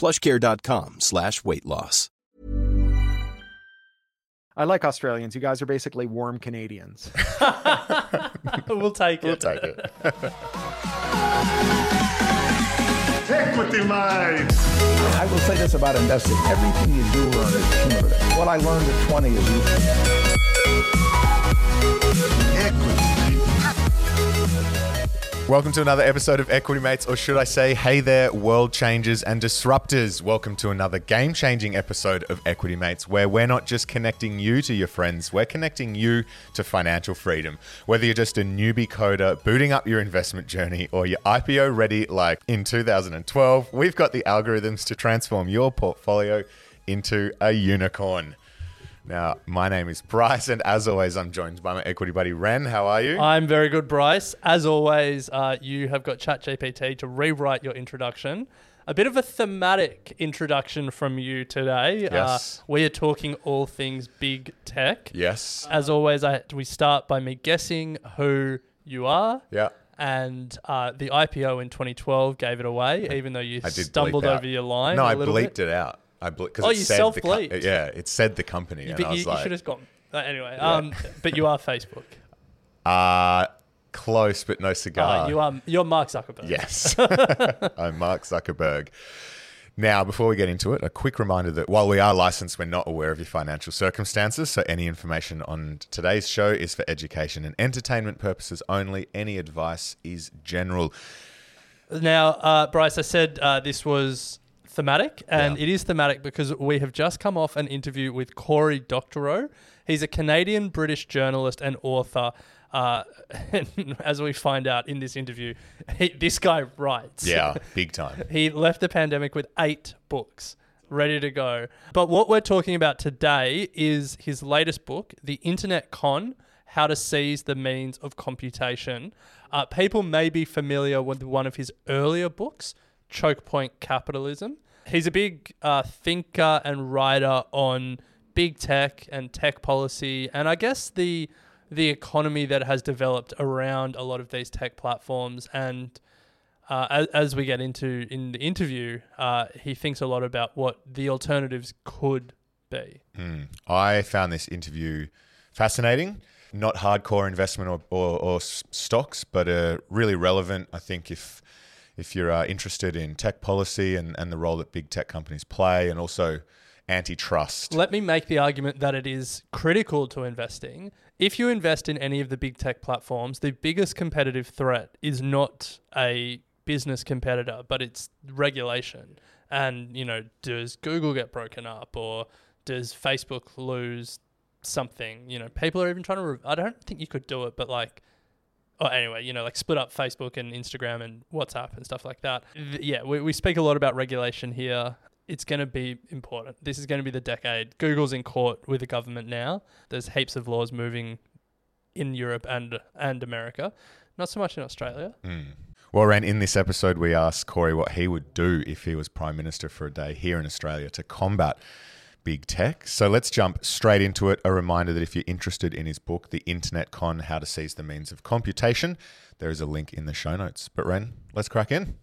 plushcare.com slash weight loss. I like Australians. You guys are basically warm Canadians. we'll take it. We'll take it. Equity Mates. I will say this about investing. Everything you do learn is cumulative. What I learned at 20 is useful. Welcome to another episode of Equity Mates, or should I say, hey there, world changers and disruptors. Welcome to another game changing episode of Equity Mates, where we're not just connecting you to your friends, we're connecting you to financial freedom. Whether you're just a newbie coder booting up your investment journey or you're IPO ready like in 2012, we've got the algorithms to transform your portfolio into a unicorn. Now, my name is Bryce, and as always, I'm joined by my equity buddy Ren. How are you? I'm very good, Bryce. As always, uh, you have got ChatGPT to rewrite your introduction. A bit of a thematic introduction from you today. Yes. Uh, we are talking all things big tech. yes. As always, I, we start by me guessing who you are. Yeah. And uh, the IPO in 2012 gave it away, even though you stumbled over your line. No, I bleeped bit. it out. I because Oh, you co- self-bleeped? yeah, it said the company, and But I you, was you like, should have gone. Anyway, um, but you are Facebook. uh, close but no cigar. Uh, you are you're Mark Zuckerberg. Yes, I'm Mark Zuckerberg. Now, before we get into it, a quick reminder that while we are licensed, we're not aware of your financial circumstances. So, any information on today's show is for education and entertainment purposes only. Any advice is general. Now, uh, Bryce, I said uh, this was thematic, and Yeah. it is thematic because we have just come off an interview with Cory Doctorow. He's a Canadian British journalist and author. Uh, and as we find out in this interview, he, this guy writes. Yeah, big time. He left the pandemic with eight books ready to go. But what we're talking about today is his latest book, The Internet Con How to Seize the Means of Computation. Uh, people may be familiar with one of his earlier books, Choke Point Capitalism. He's a big uh, thinker and writer on big tech and tech policy, and I guess the the economy that has developed around a lot of these tech platforms and uh, as, as we get into in the interview, uh, he thinks a lot about what the alternatives could be. I found this interview fascinating. Not hardcore investment or, or, or stocks, but uh, really relevant. I think if if you're uh, interested in tech policy and, and the role that big tech companies play, and also antitrust. Let me make the argument that it is critical to investing. If you invest in any of the big tech platforms, the biggest competitive threat is not a business competitor, but it's regulation. And, you know, does Google get broken up or does Facebook lose something? You know, people are even trying to, re- I don't think you could do it, but like, oh, anyway, you know, like split up Facebook and Instagram and WhatsApp and stuff like that. Th- Yeah, we, we speak a lot about regulation here. It's going to be important. This is going to be the decade. Google's in court with the government now. There's heaps of laws moving in Europe and and America. Not so much in Australia. Hmm. Well, Ren, in this episode, we asked Cory what he would do if he was Prime Minister for a day here in Australia to combat big tech. So let's jump straight into it. A reminder that if you're interested in his book, The Internet Con How to Seize the Means of Computation, there is a link in the show notes. But, Ren, let's crack in.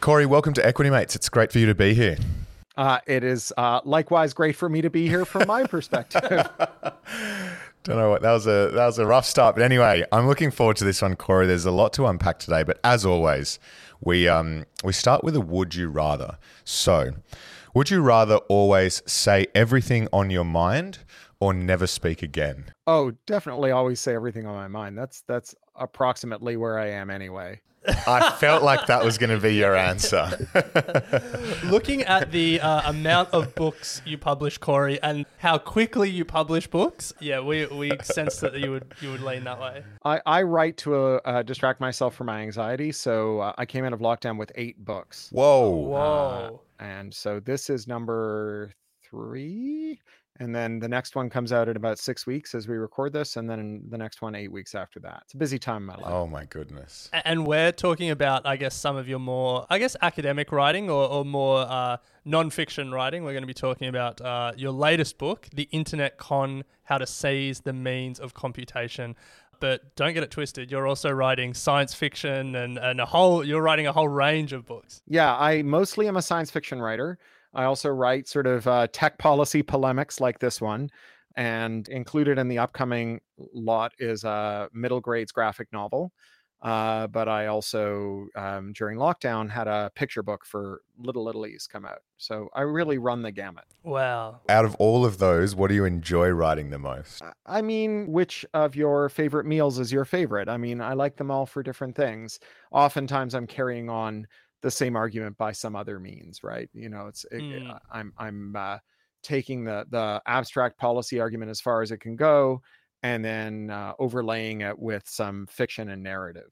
Cory, welcome to Equity Mates. It's great for you to be here. Uh, it is uh, likewise great for me to be here from my perspective. Don't know what that was a that was a rough start, but anyway, I'm looking forward to this one, Cory. There's a lot to unpack today, but as always, we um we start with a would you rather. So, would you rather always say everything on your mind or never speak again? Oh, definitely always say everything on my mind. That's that's approximately where I am anyway. I felt like that was going to be your answer. Looking at the uh, amount of books you publish, Cory, and how quickly you publish books, yeah, we we sense that you would you would lean that way. I, I write to uh, uh, distract myself from my anxiety. So uh, I came out of lockdown with eight books. Whoa. Whoa. And so this is number three. And then the next one comes out in about six weeks as we record this. And then the next one, eight weeks after that. It's a busy time in my life. Oh my goodness. And we're talking about, I guess, some of your more, I guess, academic writing or, or more uh, non-fiction writing. We're going to be talking about uh, your latest book, The Internet Con: How to Seize the Means of Computation. But don't get it twisted. You're also writing science fiction and, and a whole. You're writing a whole range of books. Yeah, I mostly am a science fiction writer. I also write sort of uh, tech policy polemics like this one. And included in the upcoming lot is a middle grades graphic novel. Uh, but I also, um, during lockdown, had a picture book for Little Little E's come out. So I really run the gamut. Wow. Out of all of those, what do you enjoy writing the most? I mean, which of your favorite meals is your favorite? I mean, I like them all for different things. Oftentimes, I'm carrying on the same argument by some other means, right? You know, it's it, Mm. I'm I'm uh, taking the the abstract policy argument as far as it can go, and then uh, overlaying it with some fiction and narrative.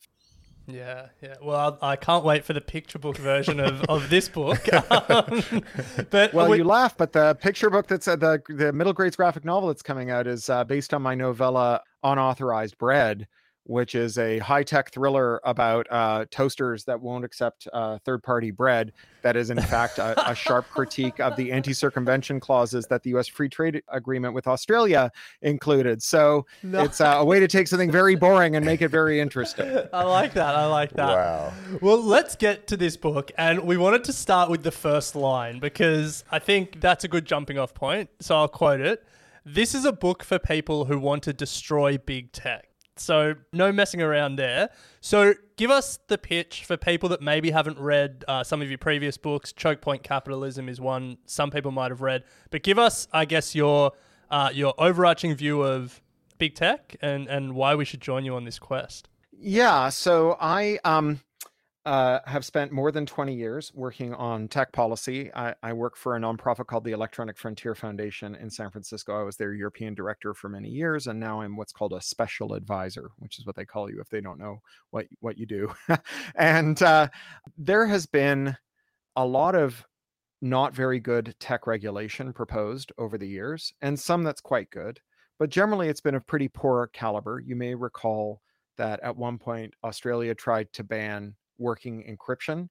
Yeah, yeah. Well, I can't wait for the picture book version of, of this book. Um, but Well, we- you laugh, but the picture book that's uh, the the middle grades graphic novel that's coming out is uh, based on my novella Unauthorized Bread, which is a high tech thriller about uh, toasters that won't accept uh, third party bread. That is, in fact, a, a sharp critique of the anti circumvention clauses that the U.S. Free Trade Agreement with Australia included. So it's uh, a way to take something very boring and make it very interesting. I like that. I like that. Wow. Well, let's get to this book. And we wanted to start with the first line because I think that's a good jumping off point. So I'll quote it. This is a book for people who want to destroy big tech. So no messing around there. So give us the pitch for people that maybe haven't read uh, some of your previous books. Choke Point Capitalism is one some people might have read, but give us, I guess, your uh, your overarching view of big tech and and why we should join you on this quest. Yeah, so I um uh, have spent more than 20 years working on tech policy. I, I work for a nonprofit called the Electronic Frontier Foundation in San Francisco. I was their European director for many years, and now I'm what's called a special advisor, which is what they call you if they don't know what what you do. and uh, there has been a lot of not very good tech regulation proposed over the years, and some that's quite good. But generally, it's been a pretty poor caliber. You may recall that at one point Australia tried to ban working encryption,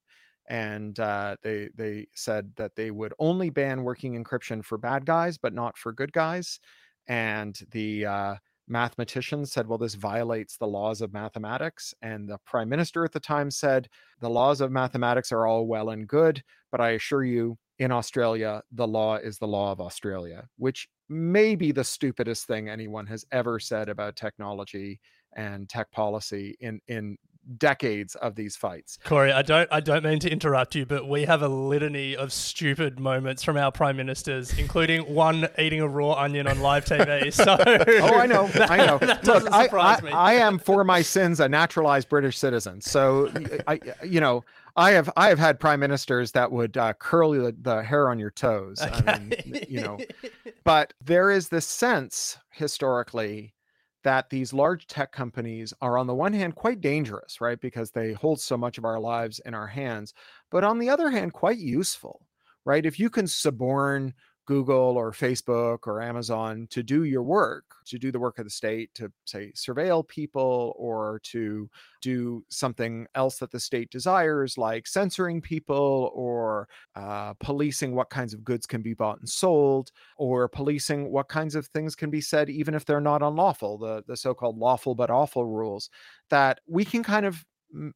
and uh, they they said that they would only ban working encryption for bad guys, but not for good guys. And the uh, mathematicians said, "Well, this violates the laws of mathematics." And the prime minister at the time said, "The laws of mathematics are all well and good, but I assure you." In Australia, the law is the law of Australia, which may be the stupidest thing anyone has ever said about technology and tech policy in in decades of these fights. Cory, I don't I don't mean to interrupt you, but we have a litany of stupid moments from our prime ministers, including one eating a raw onion on live TV. So Oh, I know, I know. that Look, doesn't I, surprise I, me. I am for my sins a naturalized British citizen. So, I, you know, I have I have had prime ministers that would uh, curl the, the hair on your toes. I mean, you know, but there is this sense historically that these large tech companies are on the one hand quite dangerous right because they hold so much of our lives in our hands but on the other hand quite useful right? If you can suborn google or facebook or amazon to do your work to do the work of the state to say surveil people or to do something else that the state desires like censoring people or uh, policing what kinds of goods can be bought and sold or policing what kinds of things can be said even if they're not unlawful the the so-called lawful but awful rules that we can kind of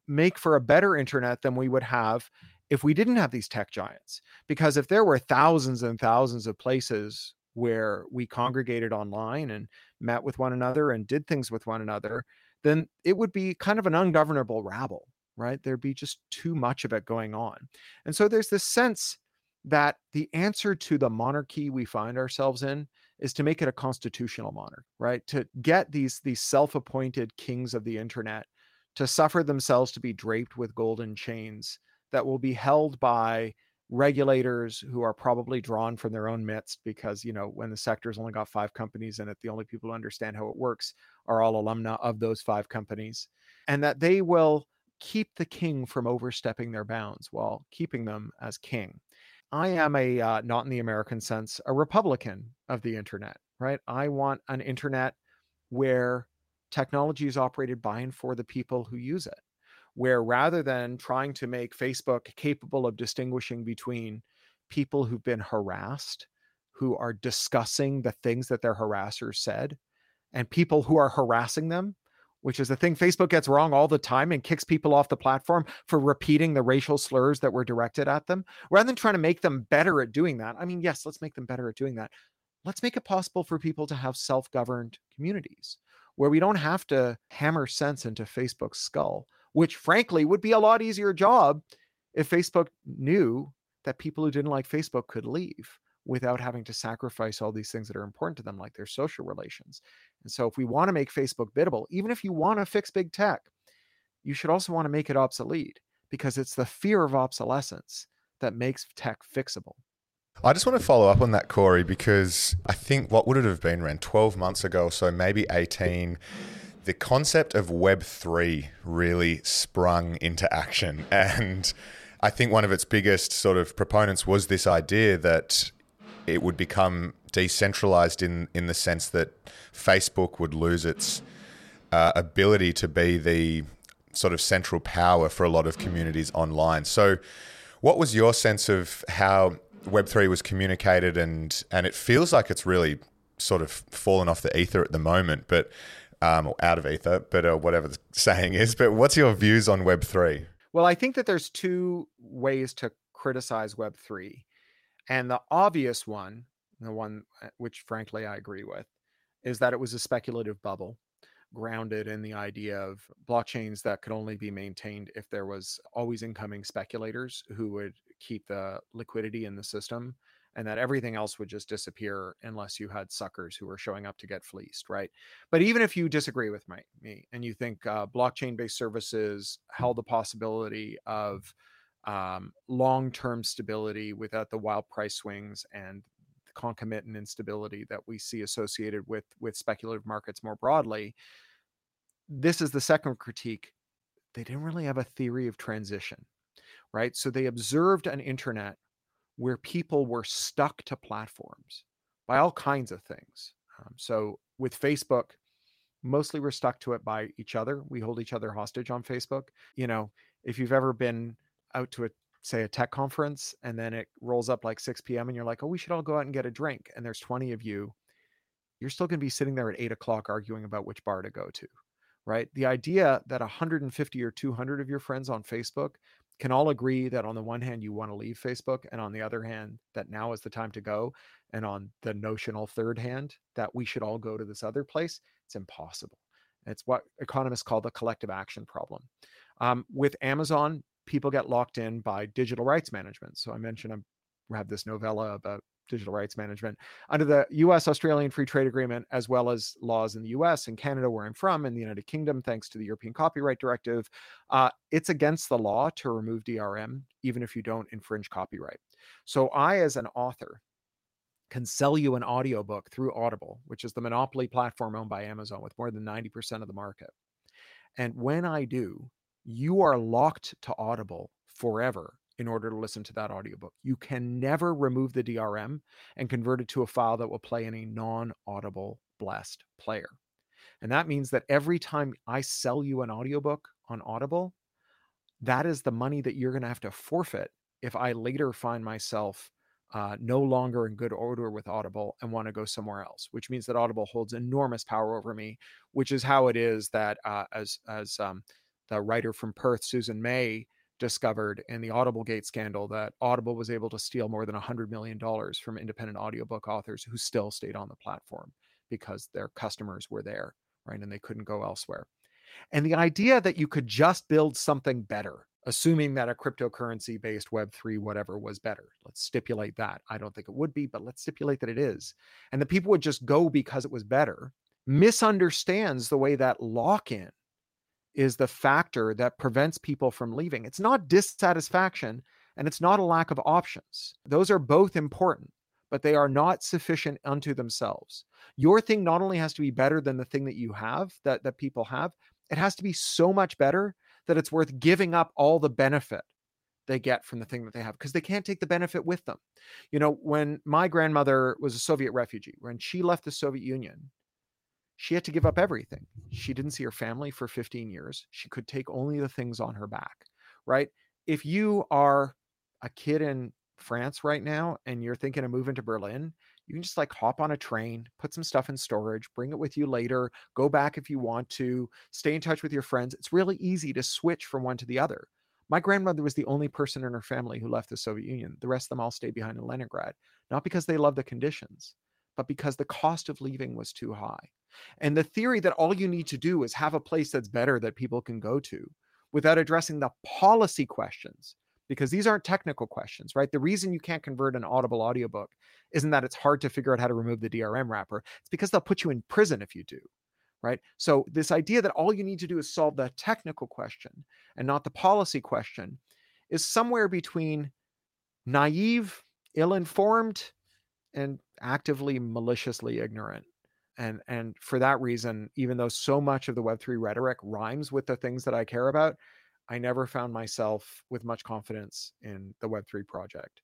make for a better internet than we would have if we didn't have these tech giants because if there were thousands and thousands of places where we congregated online and met with one another and did things with one another, then it would be kind of an ungovernable rabble, right? There'd be just too much of it going on. And so there's this sense that the answer to the monarchy we find ourselves in is to make it a constitutional monarch, right? To get these these self-appointed kings of the internet to suffer themselves to be draped with golden chains that will be held by regulators who are probably drawn from their own midst because you know when the sector's only got five companies in it the only people who understand how it works are all alumna of those five companies and that they will keep the king from overstepping their bounds while keeping them as king. I am a uh, not in the american sense a republican of the internet right? I want an internet where technology is operated by and for the people who use it where rather than trying to make Facebook capable of distinguishing between people who've been harassed, who are discussing the things that their harassers said, and people who are harassing them, which is the thing Facebook gets wrong all the time and kicks people off the platform for repeating the racial slurs that were directed at them, rather than trying to make them better at doing that. I mean, yes, let's make them better at doing that. Let's make it possible for people to have self governed communities where we don't have to hammer sense into Facebook's skull which frankly would be a lot easier job if Facebook knew that people who didn't like Facebook could leave without having to sacrifice all these things that are important to them, like their social relations. And so, if we want to make Facebook biddable, even if you want to fix big tech, you should also want to make it obsolete because it's the fear of obsolescence that makes tech fixable. I just want to follow up on that, Cory, because I think what would it have been, Ren, 12 months ago or so, maybe 18 the concept of Web3 really sprung into action. And I think one of its biggest sort of proponents was this idea that it would become decentralized in, in the sense that Facebook would lose its uh, ability to be the sort of central power for a lot of communities online. So, what was your sense of how Web3 was communicated? And, and it feels like it's really sort of fallen off the ether at the moment, but um, out of ether, but uh, whatever the saying is. But what's your views on Web three? Well, I think that there's two ways to criticize Web three, and the obvious one, the one uh, which frankly I agree with, is that it was a speculative bubble grounded in the idea of blockchains that could only be maintained if there was always incoming speculators who would keep the liquidity in the system and that everything else would just disappear unless you had suckers who were showing up to get fleeced, right? But even if you disagree with my, me and you think uh, blockchain based services held the possibility of um, long term stability without the wild price swings and concomitant instability that we see associated with with speculative markets more broadly this is the second critique they didn't really have a theory of transition right so they observed an internet where people were stuck to platforms by all kinds of things. Um, so with Facebook, mostly we're stuck to it by each other. We hold each other hostage on Facebook. You know, if you've ever been out to a say a tech conference and then it rolls up like 6 p.m. and you're like, oh, we should all go out and get a drink. And there's 20 of you, you're still going to be sitting there at eight o'clock arguing about which bar to go to. Right. The idea that 150 or 200 of your friends on Facebook can all agree that on the one hand you want to leave Facebook and on the other hand that now is the time to go and on the notional third hand that we should all go to this other place it's impossible. It's what economists call the collective action problem. Um, with Amazon people get locked in by digital rights management. So I mentioned I have this novella about digital rights management under the US Australian Free Trade Agreement, as well as laws in the US and Canada, where I'm from, and the United Kingdom, thanks to the European Copyright Directive. Uh, it's against the law to remove DRM, even if you don't infringe copyright. So I, as an author, can sell you an audiobook through Audible, which is the monopoly platform owned by Amazon with more than 90% of the market. And when I do, you are locked to Audible forever in order to listen to that audiobook. You can never remove the DRM and convert it to a file that will play in a non audible blast player. And that means that every time I sell you an audiobook on Audible, that is the money that you're going to have to forfeit if I later find myself uh, no longer in good order with Audible and want to go somewhere else, which means that Audible holds enormous power over me, which is how it is that uh, as as um, the writer from Perth, Susan May, discovered in the Audible Gate scandal that Audible was able to steal more than $100 million from independent audiobook authors who still stayed on the platform because their customers were there, right? And they couldn't go elsewhere. And the idea that you could just build something better, assuming that a cryptocurrency based Web3 whatever was better, let's stipulate that. I don't think it would be, but let's stipulate that it is. And the people would just go because it was better, misunderstands the way that lock in is the factor that prevents people from leaving. It's not dissatisfaction and it's not a lack of options. Those are both important, but they are not sufficient unto themselves. Your thing not only has to be better than the thing that you have, that, that people have, it has to be so much better that it's worth giving up all the benefit they get from the thing that they have because they can't take the benefit with them. You know, when my grandmother was a Soviet refugee, when she left the Soviet Union, she had to give up everything. She didn't see her family for 15 years. She could take only the things on her back, right? If you are a kid in France right now and you're thinking of moving to Berlin, you can just like hop on a train, put some stuff in storage, bring it with you later, go back if you want to, stay in touch with your friends. It's really easy to switch from one to the other. My grandmother was the only person in her family who left the Soviet Union. The rest of them all stayed behind in Leningrad, not because they loved the conditions, but because the cost of leaving was too high. And the theory that all you need to do is have a place that's better that people can go to without addressing the policy questions, because these aren't technical questions, right? The reason you can't convert an Audible audiobook isn't that it's hard to figure out how to remove the DRM wrapper. It's because they'll put you in prison if you do, right? So, this idea that all you need to do is solve the technical question and not the policy question is somewhere between naive, ill informed, and actively maliciously ignorant and and for that reason even though so much of the web3 rhetoric rhymes with the things that i care about i never found myself with much confidence in the web3 project.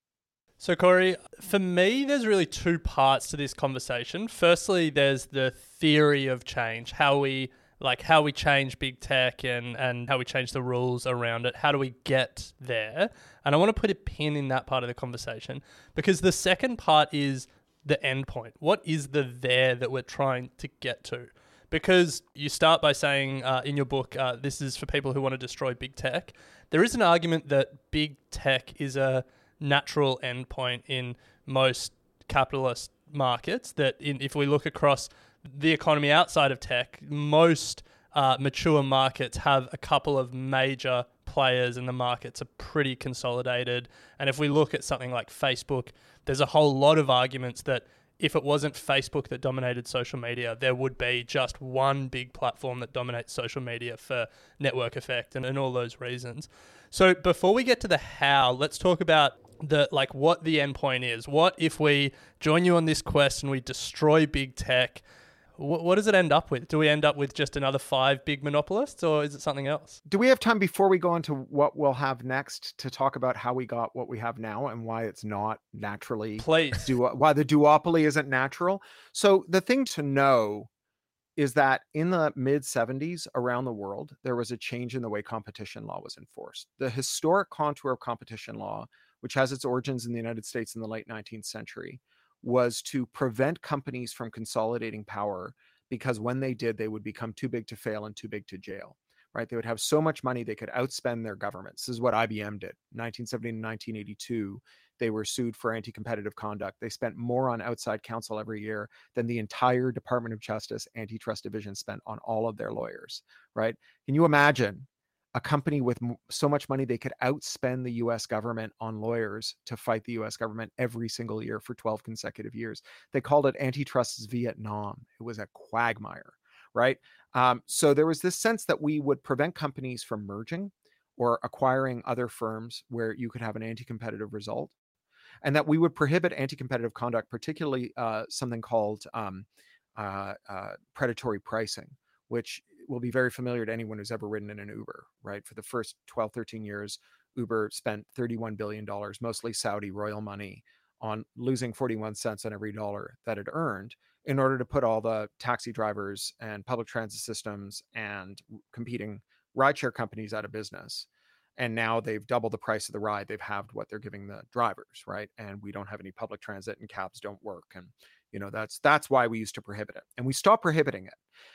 So cory for me there's really two parts to this conversation. Firstly there's the theory of change how we like how we change big tech and and how we change the rules around it. How do we get there? And i want to put a pin in that part of the conversation because the second part is the end point? What is the there that we're trying to get to? Because you start by saying uh, in your book, uh, this is for people who want to destroy big tech. There is an argument that big tech is a natural endpoint in most capitalist markets. That in, if we look across the economy outside of tech, most uh, mature markets have a couple of major players, and the markets are pretty consolidated. And if we look at something like Facebook, there's a whole lot of arguments that if it wasn't Facebook that dominated social media, there would be just one big platform that dominates social media for network effect and, and all those reasons. So before we get to the how, let's talk about the like what the endpoint is. What if we join you on this quest and we destroy big tech? What, what does it end up with? Do we end up with just another five big monopolists, or is it something else? Do we have time before we go into what we'll have next to talk about how we got what we have now and why it's not naturally Please. Du- why the duopoly isn't natural? So the thing to know is that in the mid 70s around the world, there was a change in the way competition law was enforced. The historic contour of competition law, which has its origins in the United States in the late 19th century, was to prevent companies from consolidating power because when they did, they would become too big to fail and too big to jail. Right? They would have so much money they could outspend their governments. This is what IBM did. 1970 to 1982, they were sued for anti-competitive conduct. They spent more on outside counsel every year than the entire Department of Justice antitrust division spent on all of their lawyers. Right? Can you imagine a company with so much money they could outspend the US government on lawyers to fight the US government every single year for 12 consecutive years. They called it antitrust's Vietnam. It was a quagmire, right? Um, so there was this sense that we would prevent companies from merging or acquiring other firms where you could have an anti competitive result, and that we would prohibit anti competitive conduct, particularly uh, something called um, uh, uh, predatory pricing, which will be very familiar to anyone who's ever ridden in an Uber, right? For the first 12, 13 years, Uber spent $31 billion, mostly Saudi royal money, on losing 41 cents on every dollar that it earned in order to put all the taxi drivers and public transit systems and competing rideshare companies out of business. And now they've doubled the price of the ride. They've halved what they're giving the drivers, right? And we don't have any public transit and cabs don't work. And you know that's that's why we used to prohibit it and we stopped prohibiting it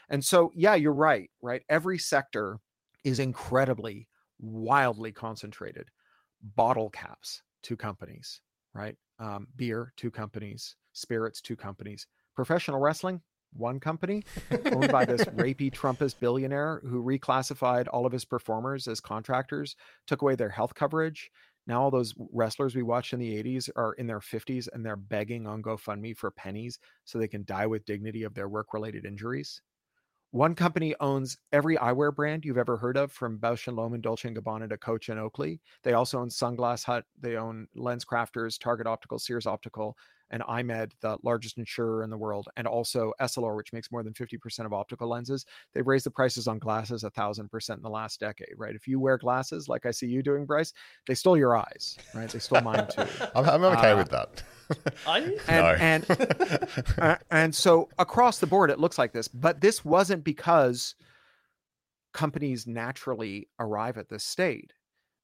and so yeah you're right right every sector is incredibly wildly concentrated. Bottle caps, two companies, right? Um, beer, two companies. Spirits, two companies. Professional wrestling, one company owned by this rapey Trumpist billionaire who reclassified all of his performers as contractors, took away their health coverage. Now all those wrestlers we watched in the 80s are in their 50s and they're begging on GoFundMe for pennies so they can die with dignity of their work-related injuries. One company owns every eyewear brand you've ever heard of, from Bausch and Lomb and Dolce & Gabbana to Coach and Oakley. They also own Sunglass Hut. They own Lens Crafters, Target Optical, Sears Optical, and EyeMed, the largest insurer in the world, and also Essilor, which makes more than 50% of optical lenses. They've raised the prices on glasses a thousand percent in the last decade, right? If you wear glasses, like I see you doing, Bryce, they stole your eyes, right? They stole mine too. I'm, I'm okay Uh, with that. Are you? and No. and uh, and so across the board it looks like this but this wasn't because companies naturally arrive at this state.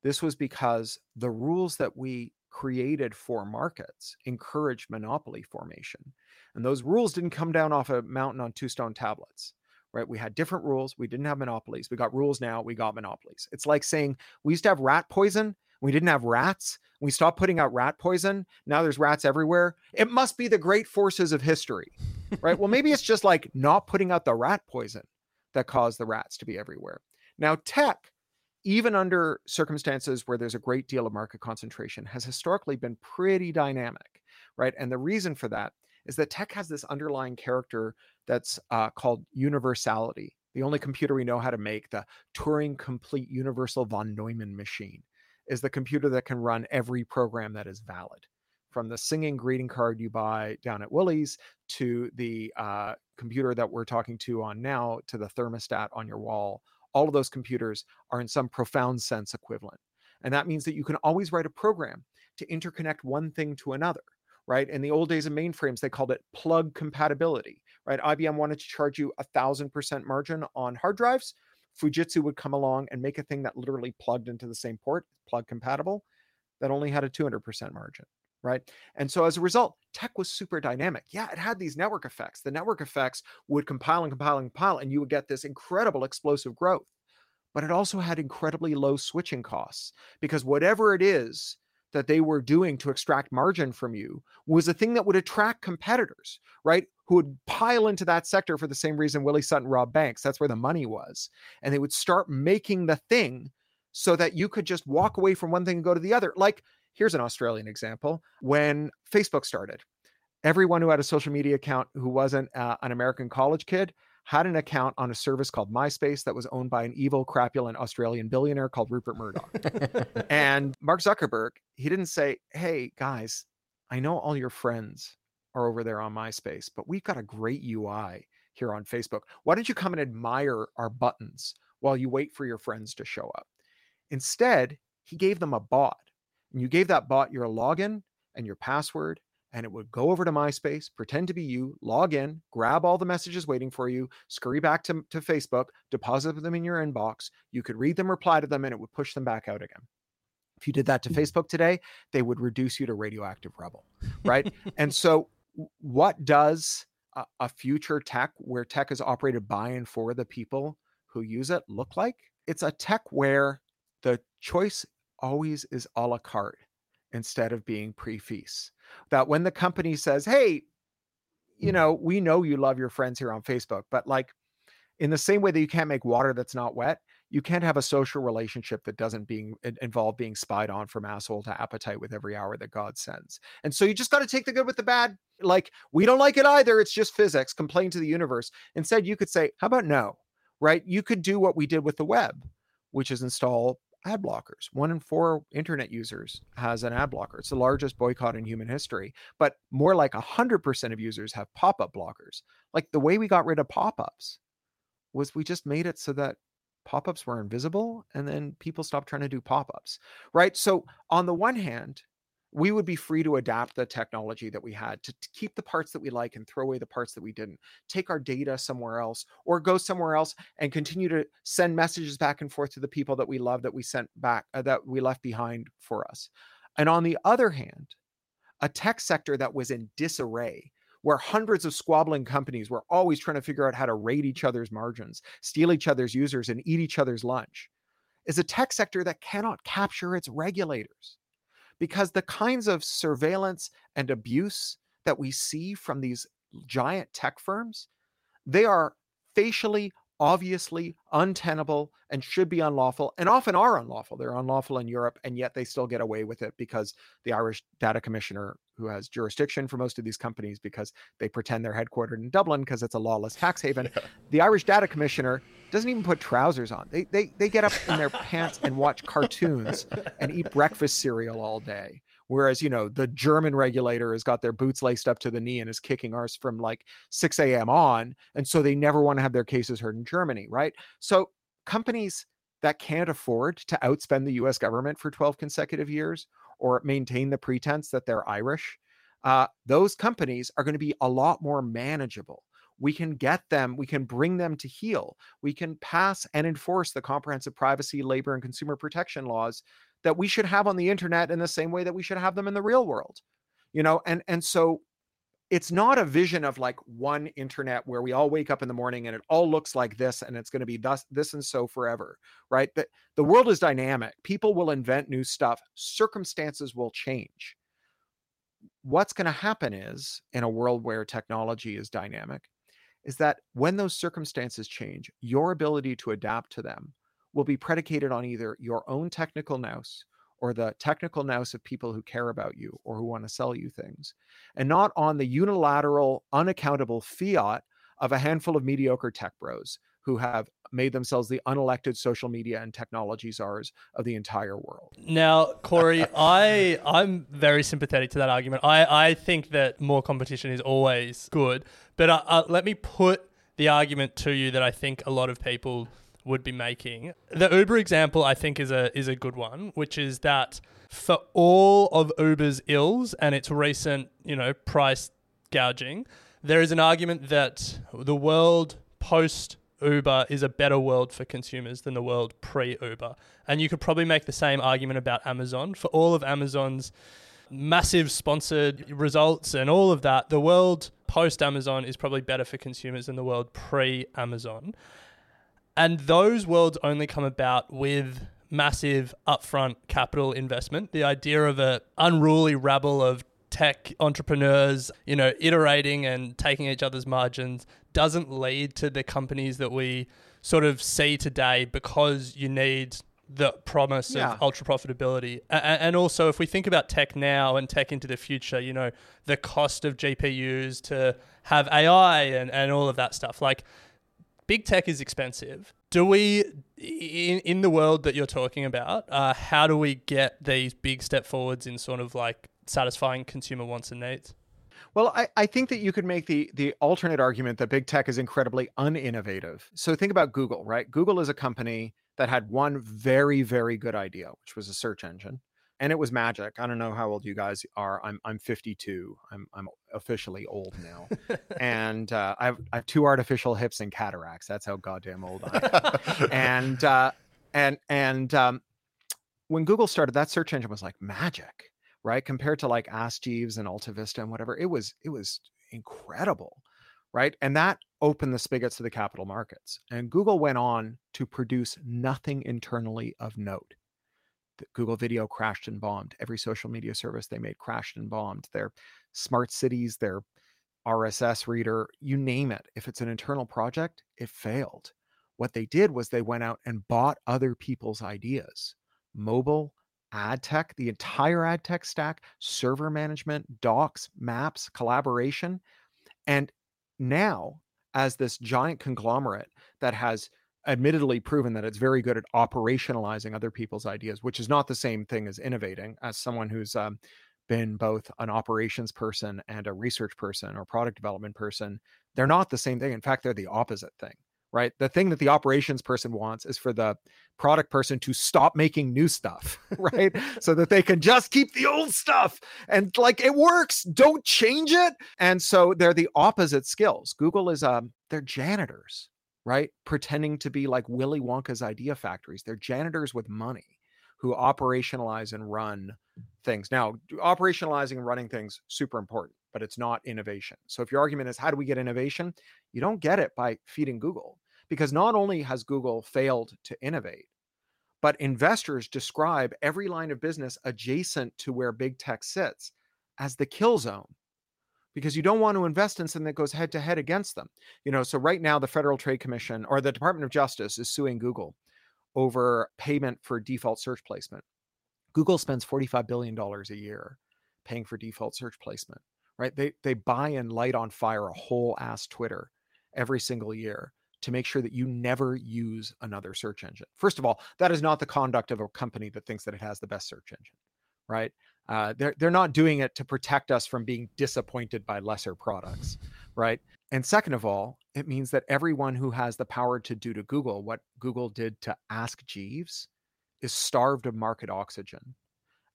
This was because the rules that we created for markets encourage monopoly formation. And those rules didn't come down off a mountain on two stone tablets right? We had different rules. We didn't have monopolies. We got rules now. We got monopolies. It's like saying we used to have rat poison we didn't have rats we stopped putting out rat poison now there's rats everywhere it must be the great forces of history right? Well maybe it's just like not putting out the rat poison that caused the rats to be everywhere. Now tech even under circumstances where there's a great deal of market concentration has historically been pretty dynamic right? And the reason for that is that tech has this underlying character that's uh, called universality the only computer we know how to make the turing complete universal von neumann machine is the computer that can run every program that is valid from the singing greeting card you buy down at Woolies to the uh, computer that we're talking to on now to the thermostat on your wall. All of those computers are in some profound sense equivalent. And that means that you can always write a program to interconnect one thing to another, right? In the old days of mainframes, they called it plug compatibility, right? IBM wanted to charge you a thousand percent margin on hard drives. Fujitsu would come along and make a thing that literally plugged into the same port, plug compatible, that only had a 200% margin right? And so as a result, tech was super dynamic. Yeah, it had these network effects. The network effects would compile and compile and compile, and you would get this incredible explosive growth. But it also had incredibly low switching costs because whatever it is that they were doing to extract margin from you was a thing that would attract competitors, right? Who would pile into that sector for the same reason Willie Sutton robbed banks. That's where the money was. And they would start making the thing so that you could just walk away from one thing and go to the other. Like, here's an Australian example. When Facebook started, everyone who had a social media account who wasn't uh, an American college kid had an account on a service called MySpace that was owned by an evil, crapulent Australian billionaire called Rupert Murdoch. and Mark Zuckerberg, he didn't say, Hey, guys, I know all your friends are over there on MySpace, but we've got a great UI here on Facebook. Why don't you come and admire our buttons while you wait for your friends to show up? Instead, he gave them a bot. And you gave that bot your login and your password, and it would go over to MySpace, pretend to be you, log in, grab all the messages waiting for you, scurry back to, to Facebook, deposit them in your inbox. You could read them, reply to them, and it would push them back out again. If you did that to hmm. Facebook today, they would reduce you to radioactive rubble, right? and so, what does a, a future tech where tech is operated by and for the people who use it look like? It's a tech where the choice always is a la carte instead of being pre-feast. That when the company says, "Hey, you mm. know, we know you love your friends here on Facebook, but like in the same way that you can't make water that's not wet, you can't have a social relationship that doesn't being involve being spied on from asshole to appetite with every hour that God sends. And so you just got to take the good with the bad. Like we don't like it either. It's just physics. Complain to the universe. Instead, you could say, "How about no?" Right? You could do what we did with the web, which is install ad blockers. One in four internet users has an ad blocker. It's the largest boycott in human history, but more like 100% of users have pop up blockers. Like the way we got rid of pop ups was we just made it so that pop ups were invisible and then people stopped trying to do pop ups, right? So, on the one hand, we would be free to adapt the technology that we had to, to keep the parts that we like and throw away the parts that we didn't take our data somewhere else or go somewhere else and continue to send messages back and forth to the people that we love that we sent back uh, that we left behind for us and on the other hand a tech sector that was in disarray where hundreds of squabbling companies were always trying to figure out how to raid each other's margins steal each other's users and eat each other's lunch is a tech sector that cannot capture its regulators because the kinds of surveillance and abuse that we see from these giant tech firms, they are facially obviously untenable and should be unlawful and often are unlawful. They're unlawful in Europe and yet they still get away with it because the Irish data commissioner who has jurisdiction for most of these companies because they pretend they're headquartered in Dublin because it's a lawless tax haven. Yeah. The Irish data commissioner doesn't even put trousers on. They they they get up in their pants and watch cartoons and eat breakfast cereal all day. Whereas, you know, the German regulator has got their boots laced up to the knee and is kicking ours from like 6 a.m. on. And so they never want to have their cases heard in Germany, right? So companies that can't afford to outspend the US government for 12 consecutive years or maintain the pretense that they're Irish, uh, those companies are going to be a lot more manageable. We can get them, we can bring them to heel. We can pass and enforce the comprehensive privacy, labor, and consumer protection laws that we should have on the internet in the same way that we should have them in the real world you know and and so it's not a vision of like one internet where we all wake up in the morning and it all looks like this and it's going to be thus this and so forever right? The, the world is dynamic. People will invent new stuff. Circumstances will change. What's going to happen is in a world where technology is dynamic is that when those circumstances change your ability to adapt to them will be predicated on either your own technical nous or the technical nous of people who care about you or who want to sell you things, and not on the unilateral, unaccountable fiat of a handful of mediocre tech bros who have made themselves the unelected social media and technology czars of the entire world. Now, Cory, I I'm very sympathetic to that argument. I I think that more competition is always good, but uh, uh, let me put the argument to you that I think a lot of people would be making. The Uber example, I think, is a is a good one, which is that for all of Uber's ills and its recent, you know, price gouging, there is an argument that the world post Uber is a better world for consumers than the world pre Uber. And you could probably make the same argument about Amazon. For all of Amazon's massive sponsored results and all of that, the world post Amazon is probably better for consumers than the world pre Amazon. And those worlds only come about with massive upfront capital investment. The idea of a unruly rabble of tech entrepreneurs, you know, iterating and taking each other's margins doesn't lead to the companies that we sort of see today because you need the promise yeah. of ultra profitability. And also, if we think about tech now and tech into the future, you know, the cost of GPUs to have AI and, and all of that stuff, like big tech is expensive. Do we, in, in the world that you're talking about, uh, how do we get these big step forwards in sort of like satisfying consumer wants and needs? Well, I, I think that you could make the the alternate argument that big tech is incredibly uninnovative. So think about Google, right? Google is a company that had one very, very good idea, which was a search engine and it was magic. I don't know how old you guys are. I'm I'm 52. I'm I'm officially old now, and uh, I have I have two artificial hips and cataracts. That's how goddamn old I am. and uh, and and um, when Google started, that search engine was like magic, right? Compared to like Ask Jeeves and Alta Vista and whatever, it was it was incredible, right? And that opened the spigots to the capital markets. And Google went on to produce nothing internally of note Google Video crashed and bombed. Every social media service they made crashed and bombed. Their smart cities, their RSS reader, you name it. If it's an internal project, it failed. What they did was they went out and bought other people's ideas. Mobile, ad tech, the entire ad tech stack, server management, docs, maps, collaboration. And now, as this giant conglomerate that has admittedly proven that it's very good at operationalizing other people's ideas, which is not the same thing as innovating. As someone who's um, been both an operations person and a research person or product development person, they're not the same thing. In fact, they're the opposite thing, right? The thing that the operations person wants is for the product person to stop making new stuff, right? so that they can just keep the old stuff and like it works, don't change it. And so they're the opposite skills. Google is um they're janitors right? Pretending to be like Willy Wonka's idea factories. They're janitors with money who operationalize and run things. Now, operationalizing and running things super important, but it's not innovation. So if your argument is how do we get innovation? You don't get it by feeding Google because not only has Google failed to innovate, But investors describe every line of business adjacent to where big tech sits as the kill zone because you don't want to invest in something that goes head to head against them. You know, so right now the Federal Trade Commission or the Department of Justice is suing Google over payment for default search placement. Google spends $45 billion a year paying for default search placement, right? They they buy and light on fire a whole ass Twitter every single year to make sure that you never use another search engine. First of all, that is not the conduct of a company that thinks that it has the best search engine, right? Uh, they're they're not doing it to protect us from being disappointed by lesser products, right? And second of all, it means that everyone who has the power to do to Google what Google did to Ask Jeeves is starved of market oxygen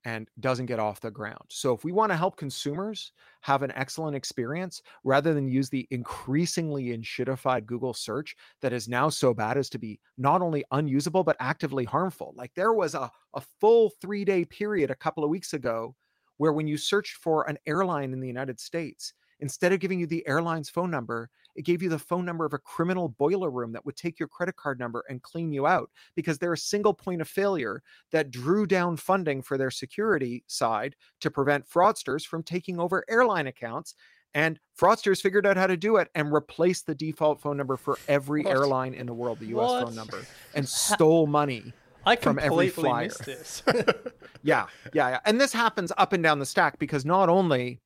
and doesn't get off the ground. So if we want to help consumers have an excellent experience rather than use the increasingly enshittified Google search that is now so bad as to be not only unusable but actively harmful. Like there was a, a full 3-day period a couple of weeks ago where when you searched for an airline in the United States, Instead of giving you the airline's phone number, it gave you the phone number of a criminal boiler room that would take your credit card number and clean you out because they're a single point of failure that drew down funding for their security side to prevent fraudsters from taking over airline accounts. And fraudsters figured out how to do it and replaced the default phone number for every what? airline in the world, the US what? phone number, and stole money. I from every flyer. this. yeah, yeah, yeah. And this happens up and down the stack because not only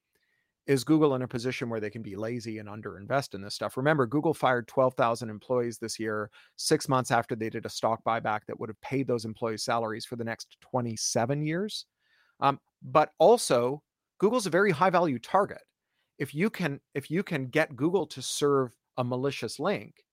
is Google in a position where they can be lazy and underinvest in this stuff? Remember, Google fired 12,000 employees this year, six months after they did a stock buyback that would have paid those employees' salaries for the next 27 years. Um, but also, Google's a very high value target. If you can, if you can get Google to serve a malicious link,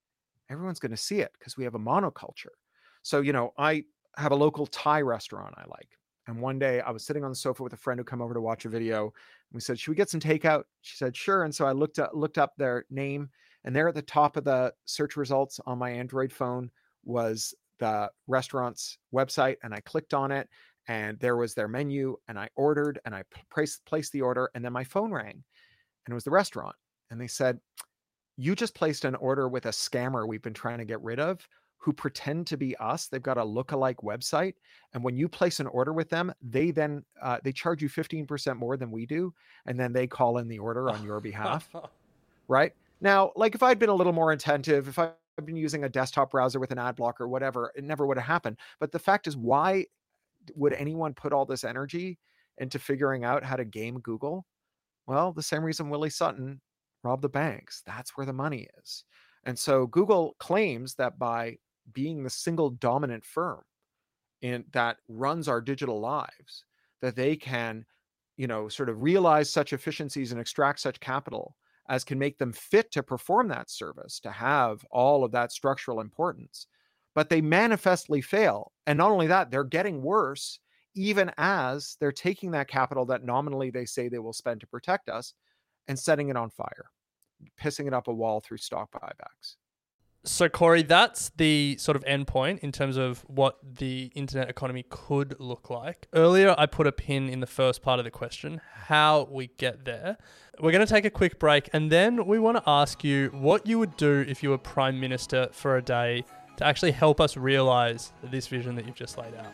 everyone's going to see it because we have a monoculture. So, you know, I have a local Thai restaurant I like. And one day I was sitting on the sofa with a friend who come over to watch a video. we said, "Should we get some takeout?" She said, "Sure." And so I looked up looked up their name, and there at the top of the search results on my Android phone was the restaurant's website, and I clicked on it, and there was their menu, and I ordered, and I placed placed the order, and then my phone rang, and it was the restaurant, and they said, "You just placed an order with a scammer we've been trying to get rid of who pretend to be us. They've got a look-alike website, and when you place an order with them, they then uh, they charge you fifteen percent more than we do, and then they call in the order on your behalf. right now, like if I'd been a little more attentive, if I'd been using a desktop browser with an ad blocker, whatever, it never would have happened. But the fact is, why would anyone put all this energy into figuring out how to game Google? Well, the same reason Willie Sutton robbed the banks. That's where the money is. And so Google claims that by being the single dominant firm in that runs our digital lives that they can you know sort of realize such efficiencies and extract such capital as can make them fit to perform that service to have all of that structural importance. But they manifestly fail and not only that they're getting worse even as they're taking that capital that nominally they say they will spend to protect us and setting it on fire pissing it up a wall through stock buybacks so Cory, that's the sort of endpoint in terms of what the internet economy could look like. Earlier, I put a pin in the first part of the question, how we get there. We're going to take a quick break, and then we want to ask you what you would do if you were prime minister for a day to actually help us realize this vision that you've just laid out.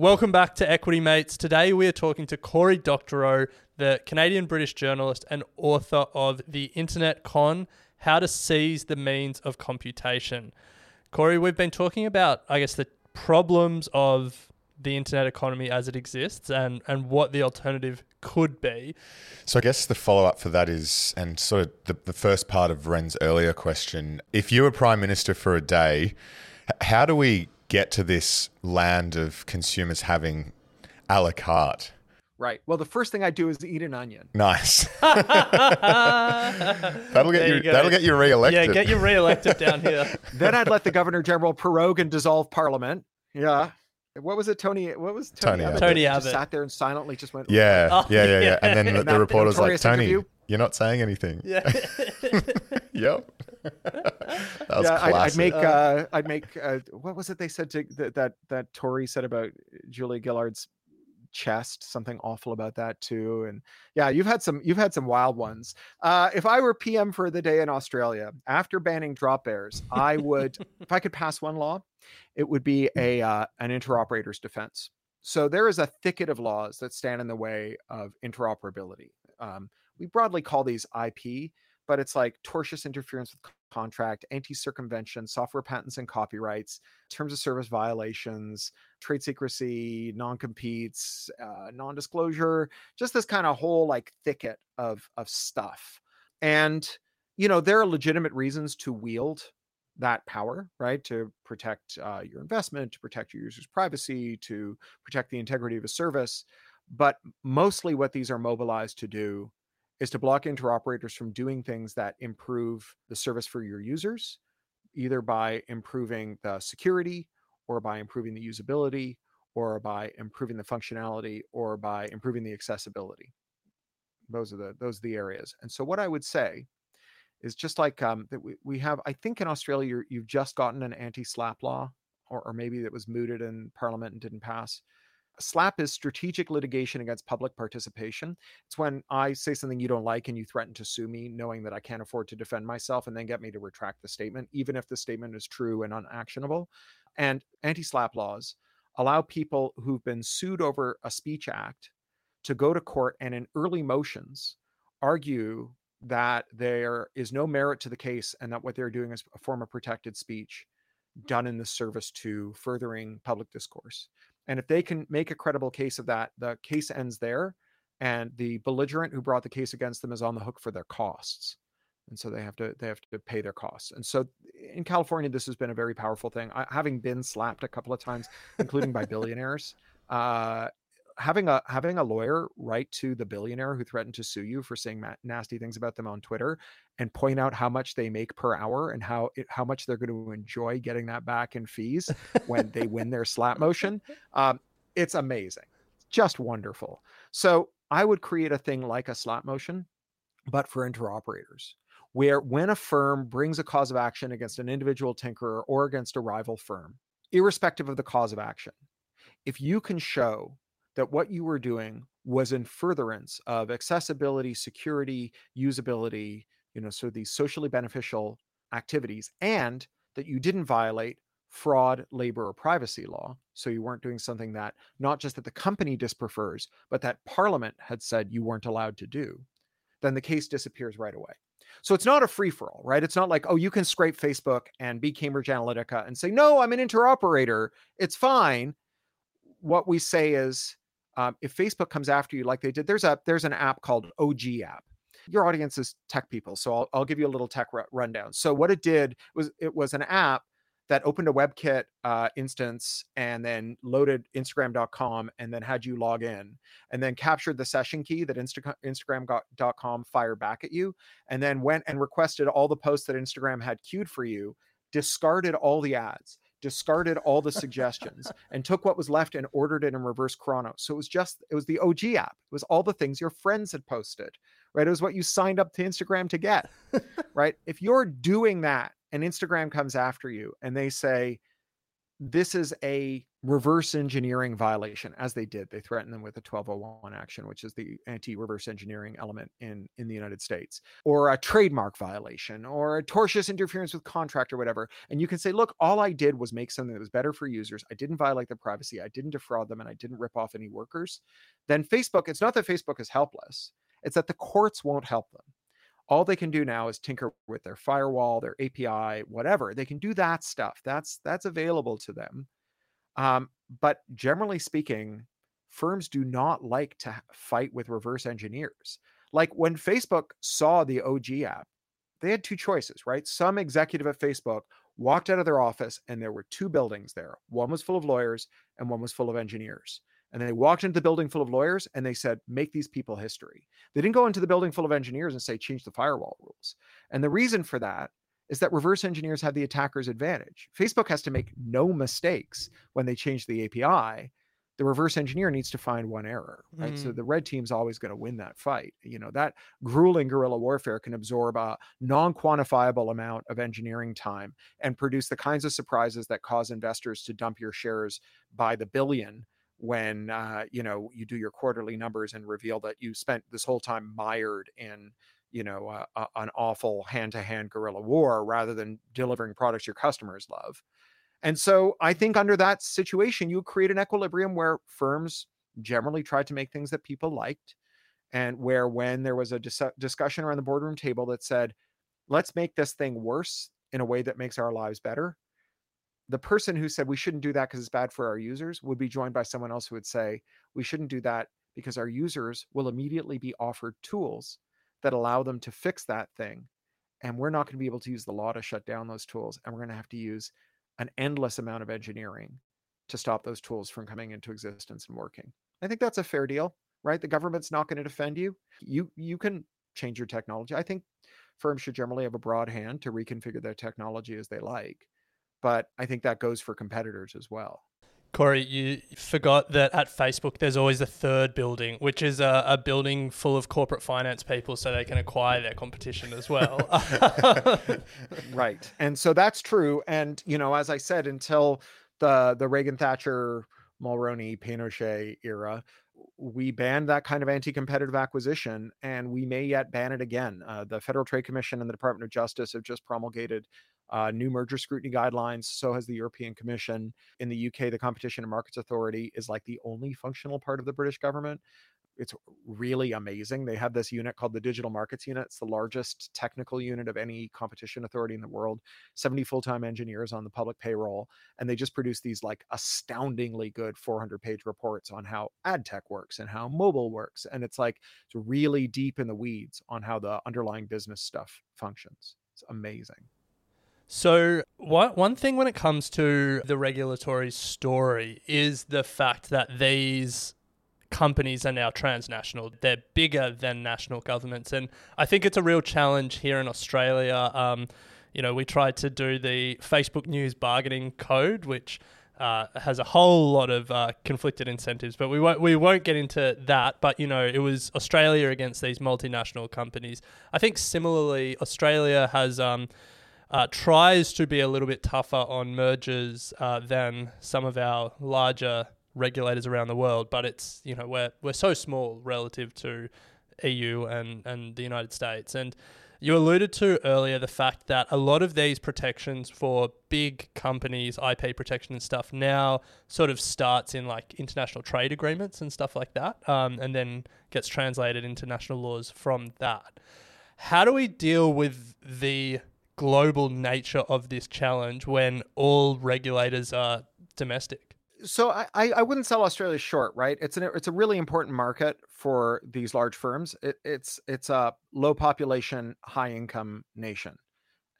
Welcome back to Equity Mates. Today we are talking to Cory Doctorow, the Canadian British journalist and author of The Internet Con How to Seize the Means of Computation. Cory, we've been talking about, I guess, the problems of the internet economy as it exists and, and what the alternative could be. So, I guess the follow up for that is, and sort of the, the first part of Ren's earlier question if you were Prime Minister for a day, how do we get to this land of consumers having a la carte? Right. Well, the first thing I do is eat an onion. Nice. that'll get There you. you go. that'll get you reelected. Yeah, get you re-elected down here. then I'd let the Governor General prorogue and dissolve Parliament. Yeah. What was it, Tony? What was Tony, Tony Abbott. Tony that just sat there and silently just went. Yeah, Oh, yeah, yeah, yeah. yeah. And then the, the reporter's like, Tony, interview? you're not saying anything. Yeah. Yep. that was yeah, I'd, I'd make. Uh, I'd make. Uh, what was it they said to that that that Tory said about Julia Gillard's chest? Something awful about that too. And yeah, you've had some. You've had some wild ones. Uh, if I were PM for the day in Australia after banning drop bears, I would. if I could pass one law, it would be a uh, an interoperator's defense. So there is a thicket of laws that stand in the way of interoperability. Um, we broadly call these IP, but it's like tortious interference with contract, anti-circumvention, software patents and copyrights, terms of service violations, trade secrecy, non-competes, uh, non-disclosure, just this kind of whole like thicket of of stuff. And you know, there are legitimate reasons to wield that power, right? To protect uh, your investment, to protect your users' privacy, to protect the integrity of a service. But mostly what these are mobilized to do is to block interoperators from doing things that improve the service for your users, either by improving the security or by improving the usability or by improving the functionality or by improving the accessibility. Those are the those are the areas. And so what I would say is just like um, that we, we have, I think in Australia, you're, you've just gotten an anti-SLAPP law, or, or maybe that was mooted in parliament and didn't pass. SLAPP is strategic litigation against public participation. It's when I say something you don't like and you threaten to sue me, knowing that I can't afford to defend myself, and then get me to retract the statement, even if the statement is true and unactionable. And anti SLAPP laws allow people who've been sued over a speech act to go to court and in early motions argue that there is no merit to the case and that what they're doing is a form of protected speech done in the service to furthering public discourse. And if they can make a credible case of that, the case ends there, and the belligerent who brought the case against them is on the hook for their costs. And so they have to they have to pay their costs. And so in California, this has been a very powerful thing. I, having been slapped a couple of times, including by billionaires, uh, having a having a lawyer write to the billionaire who threatened to sue you for saying nasty things about them on Twitter and point out how much they make per hour and how it, how much they're going to enjoy getting that back in fees when they win their slap motion, um, it's amazing, just wonderful. So I would create a thing like a slap motion, but for interoperators. Where when a firm brings a cause of action against an individual tinkerer or against a rival firm, irrespective of the cause of action, if you can show that what you were doing was in furtherance of accessibility, security, usability, you know, so these socially beneficial activities, and that you didn't violate fraud, labor, or privacy law. So you weren't doing something that not just that the company disprefers, but that Parliament had said you weren't allowed to do, then the case disappears right away. So it's not a free for all, right? It's not like, oh, you can scrape Facebook and be Cambridge Analytica and say, no, I'm an interoperator. It's fine. What we say is, um, if Facebook comes after you like they did, there's a there's an app called OG app. Your audience is tech people, so I'll, I'll give you a little tech ru- rundown. So what it did was it was an app that opened a WebKit uh, instance and then loaded Instagram.com and then had you log in and then captured the session key that Insta- Instagram.com fired back at you and then went and requested all the posts that Instagram had queued for you, discarded all the ads, discarded all the suggestions and took what was left and ordered it in reverse chrono. So it was just, it was the OG app. It was all the things your friends had posted, right? It was what you signed up to Instagram to get, right? If you're doing that and Instagram comes after you and they say, this is a reverse engineering violation, as they did. They threatened them with a 1201 action, which is the anti-reverse engineering element in, in the United States, or a trademark violation, or a tortious interference with contract or whatever. And you can say, look, all I did was make something that was better for users. I didn't violate their privacy, I didn't defraud them, and I didn't rip off any workers. Then Facebook, it's not that Facebook is helpless, it's that the courts won't help them all they can do now is tinker with their firewall their api whatever they can do that stuff that's that's available to them um, but generally speaking firms do not like to fight with reverse engineers like when facebook saw the og app they had two choices right? Some executive at facebook walked out of their office and there were two buildings there one was full of lawyers and one was full of engineers And they walked into the building full of lawyers and they said, make these people history. They didn't go into the building full of engineers and say, change the firewall rules. And the reason for that is that reverse engineers have the attacker's advantage. Facebook has to make no mistakes when they change the API. The reverse engineer needs to find one error, right? Mm. So the red team's always going to win that fight. You know, that grueling guerrilla warfare can absorb a non quantifiable amount of engineering time and produce the kinds of surprises that cause investors to dump your shares by the billion when uh, you know you do your quarterly numbers and reveal that you spent this whole time mired in you know uh, an awful hand-to-hand guerrilla war rather than delivering products your customers love. And so i think under that situation you create an equilibrium where firms generally try to make things that people liked and where when there was a dis- discussion around the boardroom table that said let's make this thing worse in a way that makes our lives better the person who said we shouldn't do that because it's bad for our users would be joined by someone else who would say we shouldn't do that because our users will immediately be offered tools that allow them to fix that thing. And we're not going to be able to use the law to shut down those tools. And we're going to have to use an endless amount of engineering to stop those tools from coming into existence and working. I think that's a fair deal, right? The government's not going to defend you. You you can change your technology. I think firms should generally have a broad hand to reconfigure their technology as they like. But I think that goes for competitors as well. Cory, you forgot that at Facebook there's always a third building, which is a, a, building full of corporate finance people so they can acquire their competition as well. right. And so that's true. And, you know, as I said, until the the Reagan Thatcher Mulroney Pinochet era, we banned that kind of anti-competitive acquisition and we may yet ban it again. Uh, the Federal Trade Commission and the Department of Justice have just promulgated uh, new merger scrutiny guidelines. So has the European Commission. In the UK, the Competition and Markets Authority is like the only functional part of the British government. It's really amazing. They have this unit called the Digital Markets Unit. It's the largest technical unit of any competition authority in the world. 70 full time engineers on the public payroll. And they just produce these like astoundingly good 400 page reports on how ad tech works and how mobile works. And it's like, it's really deep in the weeds on how the underlying business stuff functions. It's amazing. So, one, one thing when it comes to the regulatory story is the fact that these companies are now transnational. They're bigger than national governments. And I think it's a real challenge here in Australia. Um, you know, we tried to do the Facebook News bargaining code, which uh, has a whole lot of uh, conflicted incentives, but we won't we won't get into that. But you know, it was Australia against these multinational companies. I think similarly, Australia has um, uh, tries to be a little bit tougher on mergers uh, than some of our larger regulators around the world. But it's you know we're we're so small relative to EU and and the United States and. You alluded to earlier the fact that a lot of these protections for big companies, IP protection and stuff, now sort of starts in like international trade agreements and stuff like that, um, and then gets translated into national laws from that. How do we deal with the global nature of this challenge when all regulators are domestic? So I, I wouldn't sell Australia short, right? It's an it's a really important market for these large firms. It, it's it's a low population, high income nation,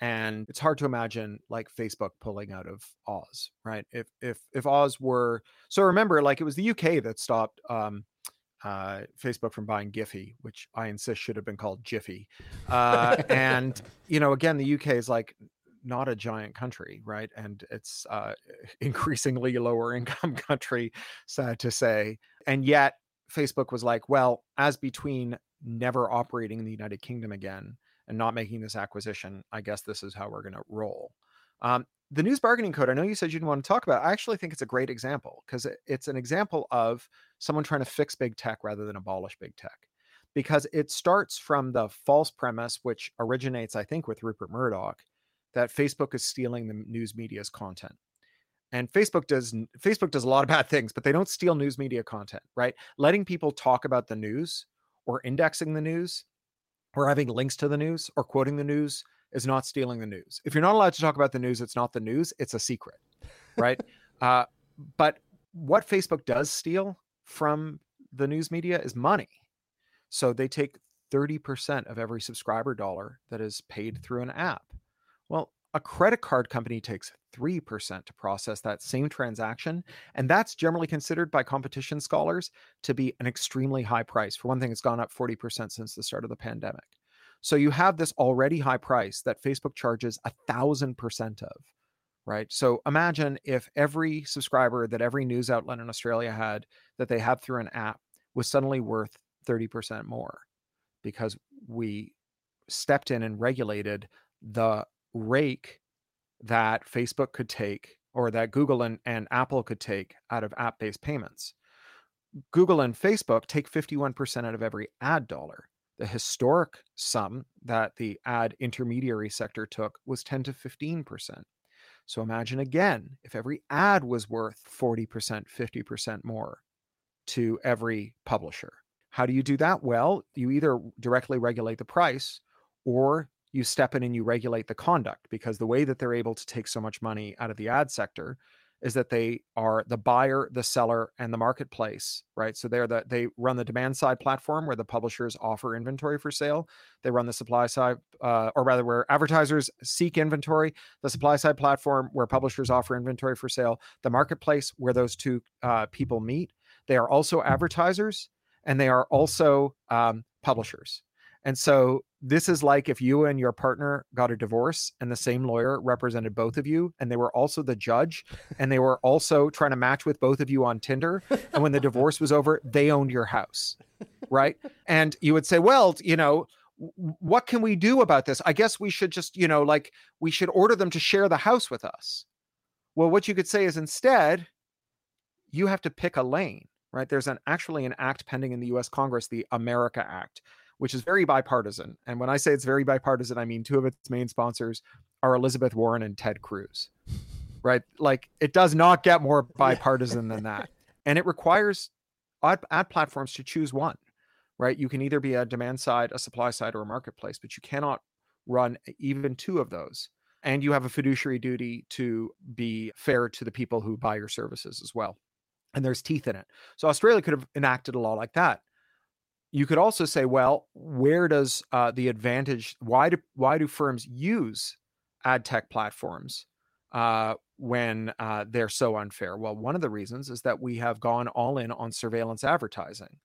and it's hard to imagine like Facebook pulling out of Oz, right? If if if Oz were so remember, like it was the UK that stopped um, uh, Facebook from buying Giphy, which I insist should have been called Jiffy. Uh, and you know, again, the UK is like not a giant country, right? And it's uh, increasingly lower income country, sad to say. And yet, Facebook was like, well, as between never operating in the United Kingdom again and not making this acquisition, I guess this is how we're going to roll. Um, the news bargaining code, I know you said you didn't want to talk about. It. I actually think it's a great example because it's an example of someone trying to fix big tech rather than abolish big tech. Because it starts from the false premise, which originates, I think, with Rupert Murdoch, that Facebook is stealing the news media's content. And Facebook does Facebook does a lot of bad things, but they don't steal news media content, right? Letting people talk about the news or indexing the news or having links to the news or quoting the news is not stealing the news. If you're not allowed to talk about the news, it's not the news, it's a secret, right? uh, but what Facebook does steal from the news media is money. So they take 30% of every subscriber dollar that is paid through an app. Well, a credit card company takes 3% to process that same transaction. And that's generally considered by competition scholars to be an extremely high price. For one thing, it's gone up 40% since the start of the pandemic. So you have this already high price that Facebook charges a thousand percent of, right? So imagine if every subscriber that every news outlet in Australia had that they have through an app was suddenly worth 30% more because we stepped in and regulated the rake that Facebook could take or that Google and, and Apple could take out of app based payments. Google and Facebook take 51% out of every ad dollar. The historic sum that the ad intermediary sector took was 10 to 15%. So imagine again if every ad was worth 40%, 50% more to every publisher. How do you do that? Well, you either directly regulate the price or you step in and you regulate the conduct because the way that they're able to take so much money out of the ad sector is that they are the buyer, the seller, and the marketplace, right? So they're the they run the demand side platform where the publishers offer inventory for sale. They run the supply side, uh, or rather, where advertisers seek inventory. The supply side platform where publishers offer inventory for sale. The marketplace where those two uh, people meet. They are also advertisers and they are also um, publishers. And so this is like if you and your partner got a divorce and the same lawyer represented both of you and they were also the judge and they were also trying to match with both of you on Tinder and when the divorce was over they owned your house right? And you would say well you know what can we do about this? I guess we should just you know like we should order them to share the house with us. Well what you could say is instead you have to pick a lane right? There's an actually an act pending in the US Congress the America Act which is very bipartisan. And when I say it's very bipartisan, I mean two of its main sponsors are Elizabeth Warren and Ted Cruz. Right? Like it does not get more bipartisan than that. And it requires ad, ad platforms to choose one. Right? You can either be a demand side, a supply side, or a marketplace, but you cannot run even two of those. And you have a fiduciary duty to be fair to the people who buy your services as well. And there's teeth in it. So Australia could have enacted a law like that you could also say, well, where does uh, the advantage? Why do why do firms use ad tech platforms uh, when uh, they're so unfair? Well, one of the reasons is that we have gone all in on surveillance advertising,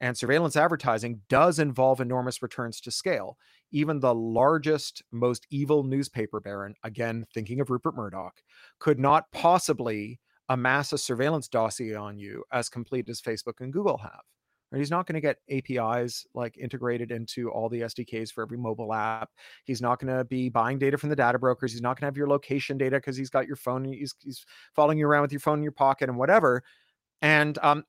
and surveillance advertising does involve enormous returns to scale. Even the largest, most evil newspaper baron, again thinking of Rupert Murdoch, could not possibly amass a surveillance dossier on you as complete as Facebook and Google have. Right? He's not going to get APIs like integrated into all the SDKs for every mobile app. He's not going to be buying data from the data brokers. He's not going to have your location data because he's got your phone. He's, he's following you around with your phone in your pocket and whatever. And um,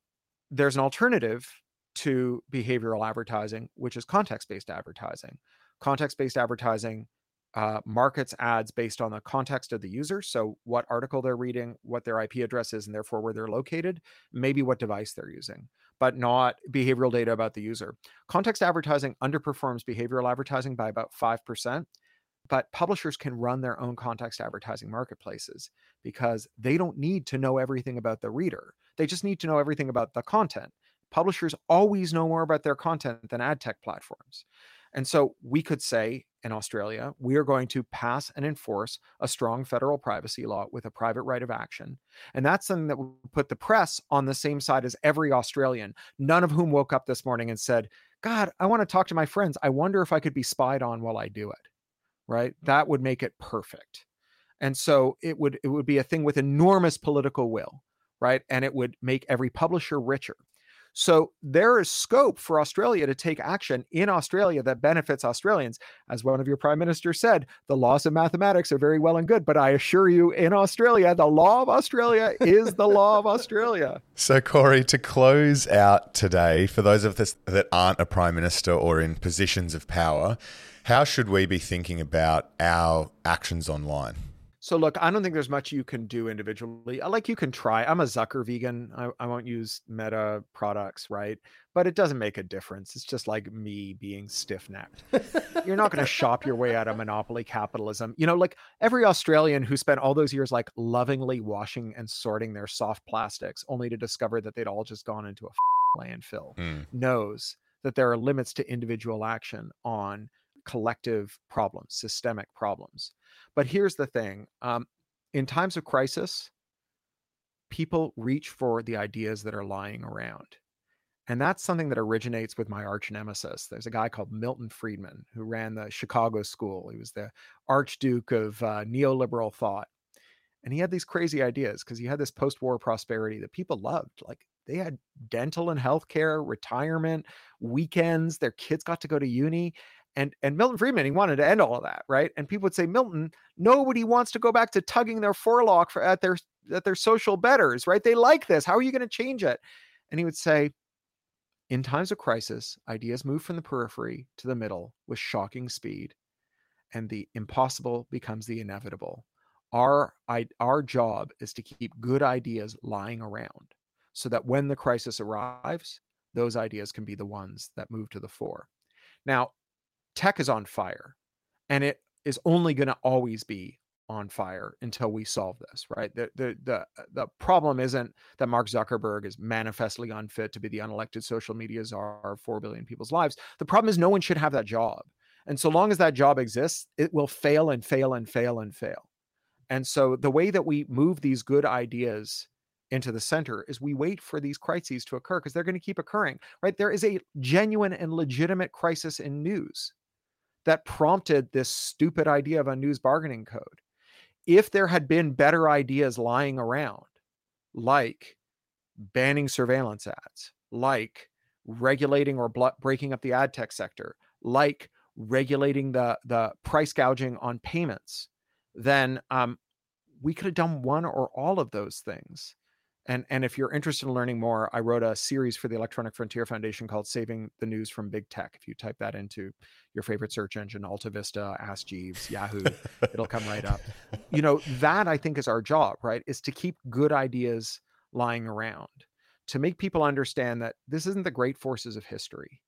there's an alternative to behavioral advertising, which is context based advertising. Context based advertising uh, markets ads based on the context of the user. So, what article they're reading, what their IP address is, and therefore where they're located, maybe what device they're using but not behavioral data about the user. Context advertising underperforms behavioral advertising by about 5%, but publishers can run their own context advertising marketplaces because they don't need to know everything about the reader. They just need to know everything about the content. Publishers always know more about their content than ad tech platforms. And so we could say in Australia, we are going to pass and enforce a strong federal privacy law with a private right of action. And that's something that would put the press on the same side as every Australian, none of whom woke up this morning and said, God, I want to talk to my friends. I wonder if I could be spied on while I do it. Right? Mm. That would make it perfect. And so it would it would be a thing with enormous political will, right? And it would make every publisher richer. So there is scope for Australia to take action in Australia that benefits Australians. As one of your prime ministers said, the laws of mathematics are very well and good, but I assure you, in Australia, the law of Australia is the law of Australia. So, Cory, to close out today, for those of us that aren't a prime minister or in positions of power, how should we be thinking about our actions online? So look, I don't think there's much you can do individually. Like you can try. I'm a Zucker vegan. I, I won't use Meta products, right? But it doesn't make a difference. It's just like me being stiff necked. You're not going to shop your way out of monopoly capitalism. You know, like every Australian who spent all those years like lovingly washing and sorting their soft plastics, only to discover that they'd all just gone into a landfill, mm. knows that there are limits to individual action on collective problems, systemic problems. But here's the thing um, in times of crisis, people reach for the ideas that are lying around. And that's something that originates with my arch nemesis. There's a guy called Milton Friedman who ran the Chicago School. He was the archduke of uh, neoliberal thought. And he had these crazy ideas because he had this post war prosperity that people loved. Like they had dental and healthcare, retirement, weekends, their kids got to go to uni. And, and Milton Friedman, he wanted to end all of that, right? And people would say, Milton, nobody wants to go back to tugging their forelock for, at their at their social betters, right? They like this. How are you going to change it? And he would say, in times of crisis, ideas move from the periphery to the middle with shocking speed, and the impossible becomes the inevitable. Our, our job is to keep good ideas lying around so that when the crisis arrives, those ideas can be the ones that move to the fore. Now, tech is on fire, and it is only going to always be on fire until we solve this right? The, the the uh, the problem isn't that mark zuckerberg is manifestly unfit to be the unelected social media czar of 4 billion people's lives. The problem is no one should have that job and so long as that job exists it will fail and fail and fail and fail. And so the way that we move these good ideas into the center is we wait for these crises to occur because they're going to keep occurring right? There is a genuine and legitimate crisis in news that prompted this stupid idea of a news bargaining code. If there had been better ideas lying around, like banning surveillance ads, like regulating or breaking up the ad tech sector, like regulating the the price gouging on payments, then um, we could have done one or all of those things and and if you're interested in learning more i wrote a series for the electronic frontier foundation called saving the news from big tech. If you type that into your favorite search engine alta vista ask jeeves yahoo it'll come right up. You know that i think is our job right is to keep good ideas lying around to make people understand that this isn't the great forces of history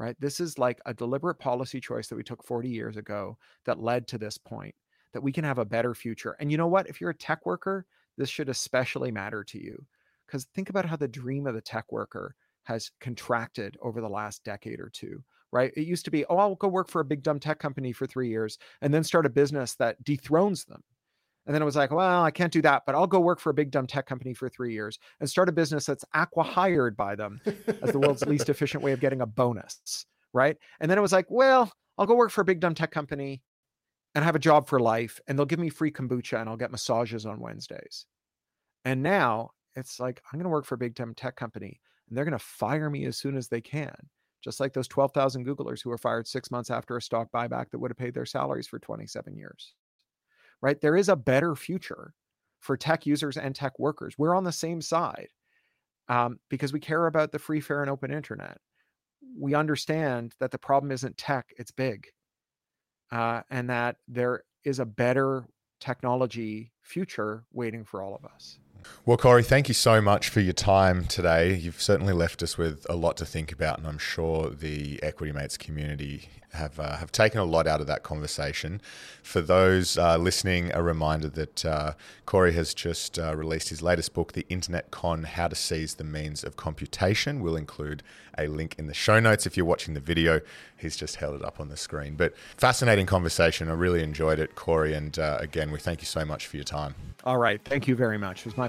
right? This is like a deliberate policy choice that we took 40 years ago that led to this point that we can have a better future. And you know what? If you're a tech worker this should especially matter to you because think about how the dream of the tech worker has contracted over the last decade or two right? It used to be oh i'll go work for a big dumb tech company for three years and then start a business that dethrones them. And then it was like well i can't do that but i'll go work for a big dumb tech company for three years and start a business that's acqui-hired by them as the world's least efficient way of getting a bonus right? And then it was like well i'll go work for a big dumb tech company and have a job for life and they'll give me free kombucha and I'll get massages on Wednesdays. And now it's like I'm going to work for a big time tech company and they're going to fire me as soon as they can. Just like those 12,000 Googlers who were fired 6 months after a stock buyback that would have paid their salaries for 27 years. Right? There is a better future for tech users and tech workers. We're on the same side um, because we care about the free, fair, and open internet. We understand that the problem isn't tech, it's big uh, and that there is a better technology future waiting for all of us. Well, Cory, thank you so much for your time today. You've certainly left us with a lot to think about, and I'm sure the Equity Mates community have uh, have taken a lot out of that conversation. For those uh, listening, a reminder that uh, Cory has just uh, released his latest book, The Internet Con: How to Seize the Means of Computation. We'll include a link in the show notes if you're watching the video. He's just held it up on the screen. But fascinating conversation. I really enjoyed it, Cory. And uh, again, we thank you so much for your time. All right. Thank you very much. It was my